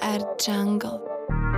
Our jungle.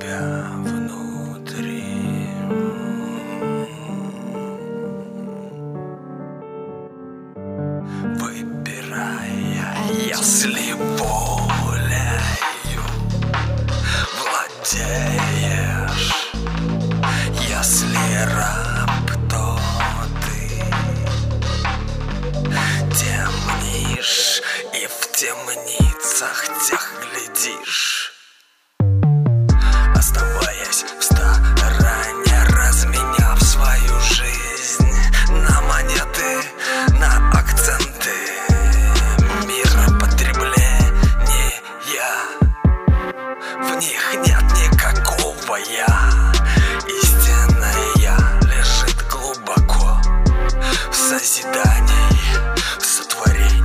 тебя внутри. Выбирая, если болею, владеешь, если рад. нет никакого я Истинное я лежит глубоко В созидании, в сотворении